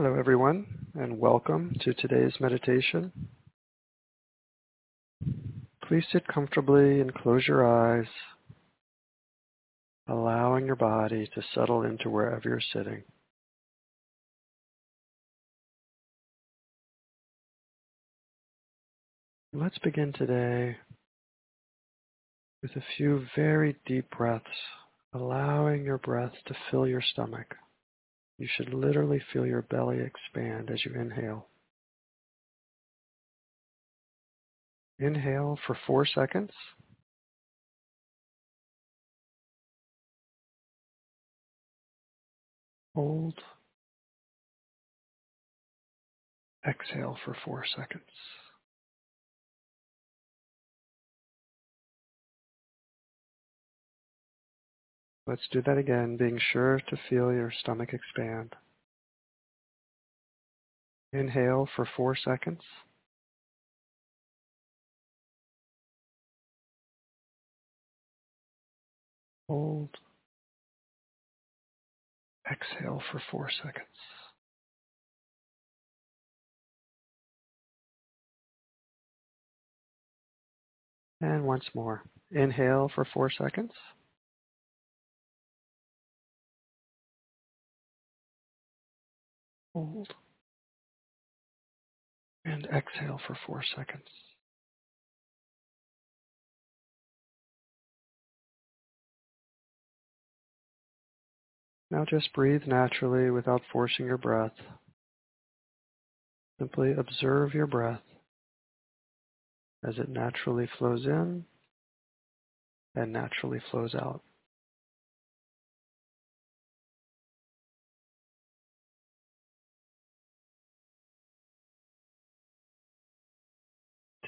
Hello, everyone, and welcome to today's meditation. Please sit comfortably and close your eyes, allowing your body to settle into wherever you're sitting. Let's begin today with a few very deep breaths, allowing your breath to fill your stomach. You should literally feel your belly expand as you inhale. Inhale for four seconds. Hold. Exhale for four seconds. Let's do that again, being sure to feel your stomach expand. Inhale for four seconds. Hold. Exhale for four seconds. And once more. Inhale for four seconds. Hold. And exhale for four seconds. Now just breathe naturally without forcing your breath. Simply observe your breath as it naturally flows in and naturally flows out.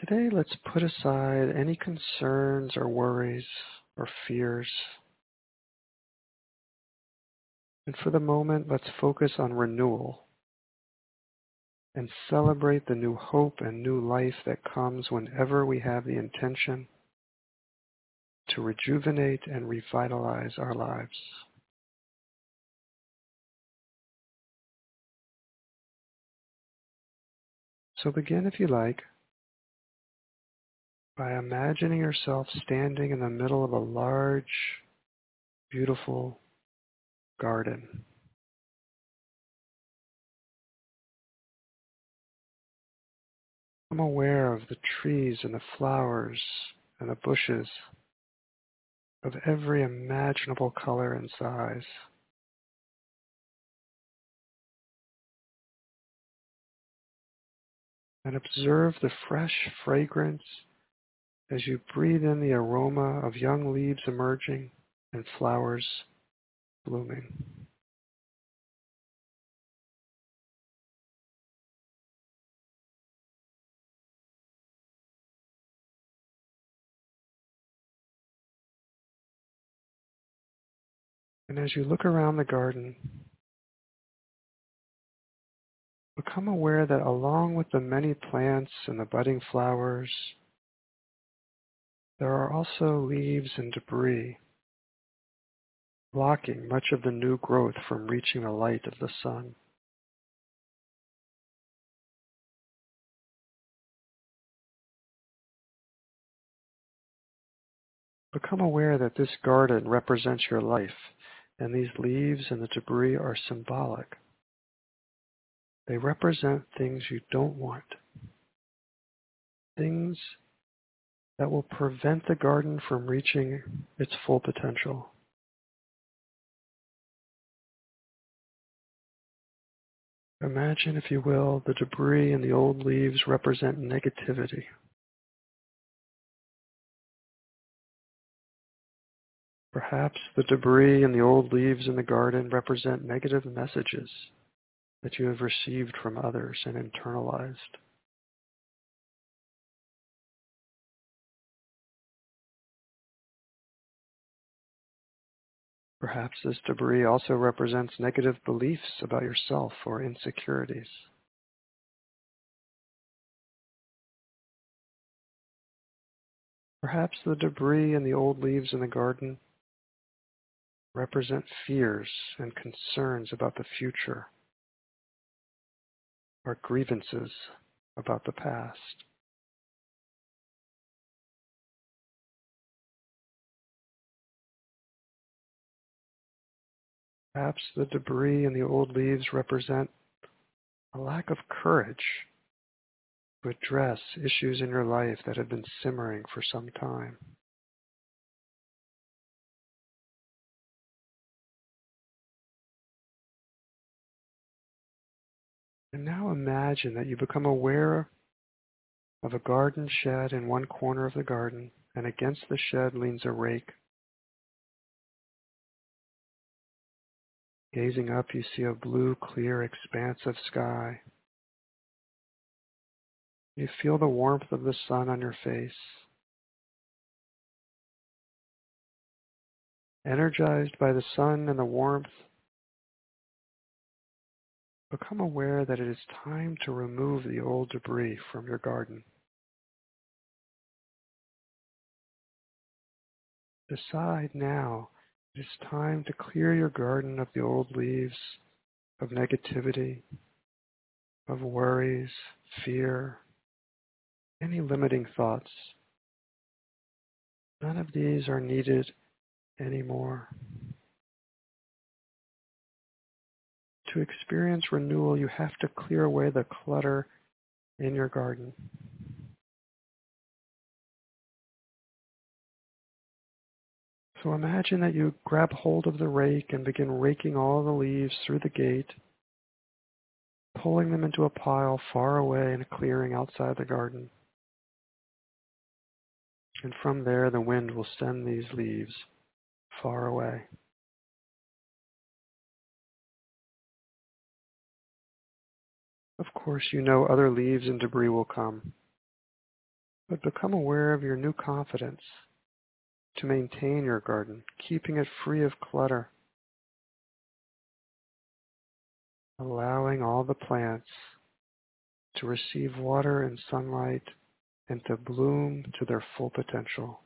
Today, let's put aside any concerns or worries or fears. And for the moment, let's focus on renewal and celebrate the new hope and new life that comes whenever we have the intention to rejuvenate and revitalize our lives. So begin, if you like, by imagining yourself standing in the middle of a large, beautiful garden. I'm aware of the trees and the flowers and the bushes of every imaginable color and size. And observe the fresh fragrance as you breathe in the aroma of young leaves emerging and flowers blooming. And as you look around the garden, become aware that along with the many plants and the budding flowers there are also leaves and debris blocking much of the new growth from reaching the light of the sun. Become aware that this garden represents your life, and these leaves and the debris are symbolic. They represent things you don't want, things that will prevent the garden from reaching its full potential. Imagine, if you will, the debris and the old leaves represent negativity. Perhaps the debris and the old leaves in the garden represent negative messages that you have received from others and internalized. Perhaps this debris also represents negative beliefs about yourself or insecurities. Perhaps the debris and the old leaves in the garden represent fears and concerns about the future or grievances about the past. Perhaps the debris and the old leaves represent a lack of courage to address issues in your life that have been simmering for some time. And now imagine that you become aware of a garden shed in one corner of the garden, and against the shed leans a rake. Gazing up, you see a blue, clear expanse of sky. You feel the warmth of the sun on your face. Energized by the sun and the warmth, become aware that it is time to remove the old debris from your garden. Decide now it is time to clear your garden of the old leaves, of negativity, of worries, fear, any limiting thoughts. None of these are needed anymore. To experience renewal, you have to clear away the clutter in your garden. So imagine that you grab hold of the rake and begin raking all the leaves through the gate, pulling them into a pile far away in a clearing outside the garden. And from there, the wind will send these leaves far away. Of course, you know other leaves and debris will come, but become aware of your new confidence to maintain your garden, keeping it free of clutter, allowing all the plants to receive water and sunlight and to bloom to their full potential.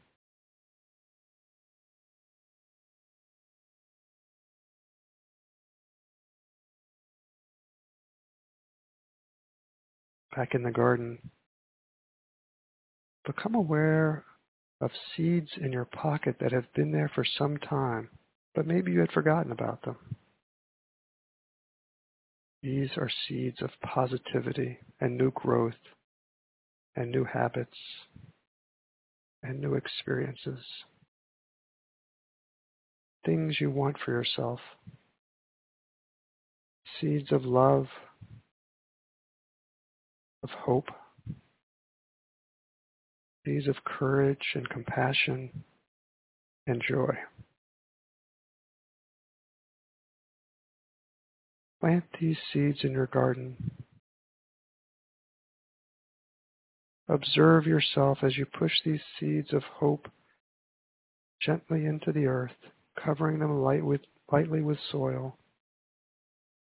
Back in the garden, become aware of seeds in your pocket that have been there for some time, but maybe you had forgotten about them. These are seeds of positivity and new growth and new habits and new experiences. Things you want for yourself. Seeds of love, of hope, seeds of courage and compassion and joy. Plant these seeds in your garden. Observe yourself as you push these seeds of hope gently into the earth, covering them light with, lightly with soil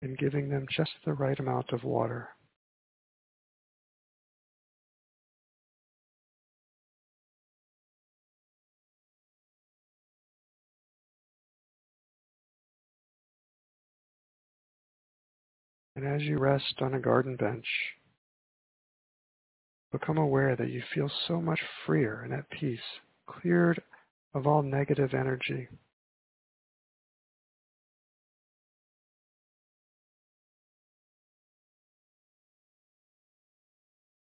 and giving them just the right amount of water. And as you rest on a garden bench, become aware that you feel so much freer and at peace, cleared of all negative energy.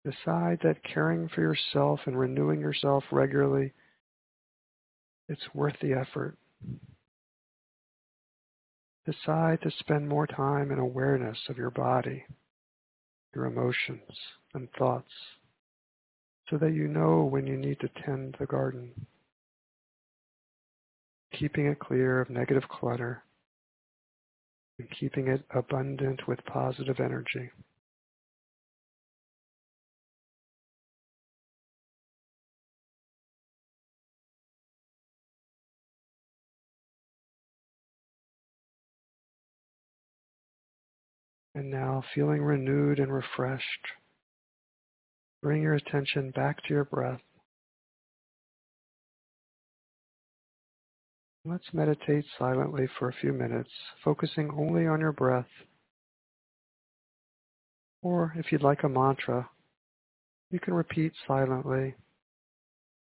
Decide that caring for yourself and renewing yourself regularly, it's worth the effort. Decide to spend more time in awareness of your body, your emotions and thoughts, so that you know when you need to tend the garden, keeping it clear of negative clutter and keeping it abundant with positive energy. And now, feeling renewed and refreshed, bring your attention back to your breath. Let's meditate silently for a few minutes, focusing only on your breath Or if you'd like a mantra, you can repeat silently,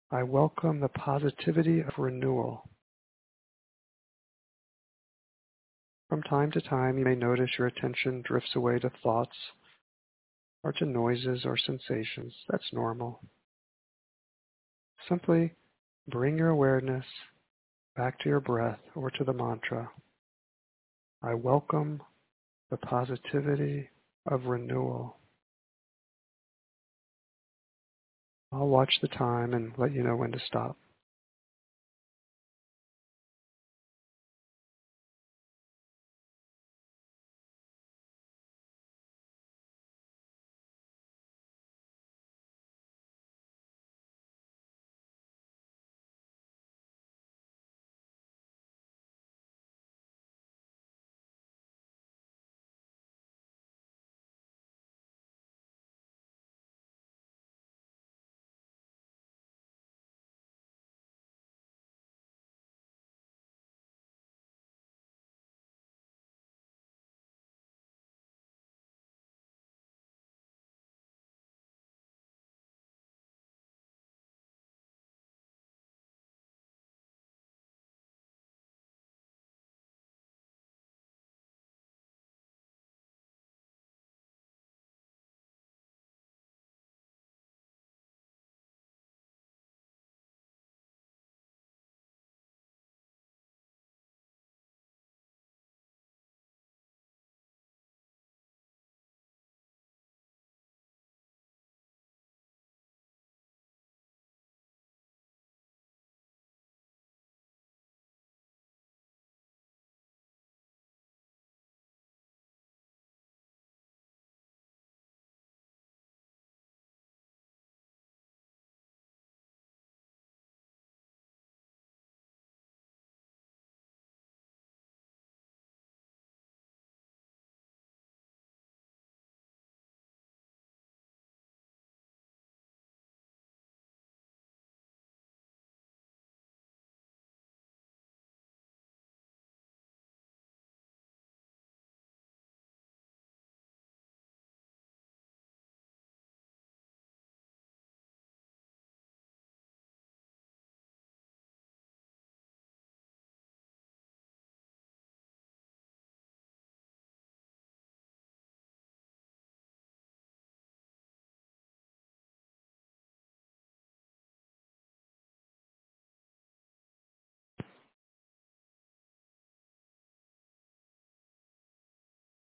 I welcome the positivity of renewal. From time to time, you may notice your attention drifts away to thoughts or to noises or sensations. That's normal. Simply bring your awareness back to your breath or to the mantra. I welcome the positivity of renewal. I'll watch the time and let you know when to stop.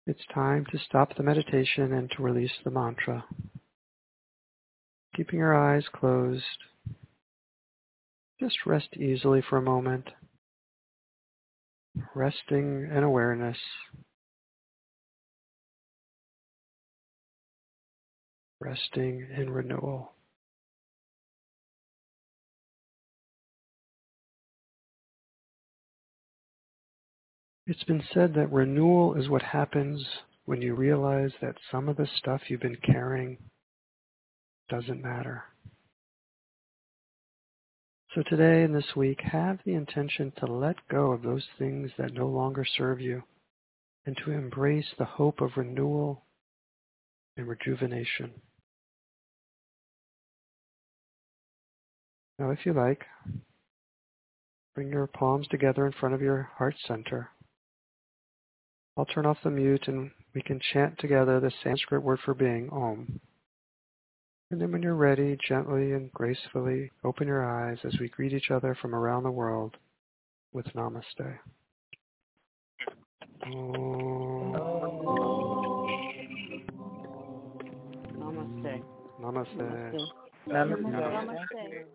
It's time to stop the meditation and to release the mantra. Keeping your eyes closed, just rest easily for a moment, resting in awareness. Resting in renewal. It's been said that renewal is what happens when you realize that some of the stuff you've been carrying doesn't matter. So today and this week, have the intention to let go of those things that no longer serve you and to embrace the hope of renewal and rejuvenation. Now, if you like, bring your palms together in front of your heart center I'll turn off the mute and we can chant together the Sanskrit word for being, Om. And then when you're ready, gently and gracefully open your eyes as we greet each other from around the world with Namaste. Om. Namaste. Namaste. Namaste. Namaste. Namaste.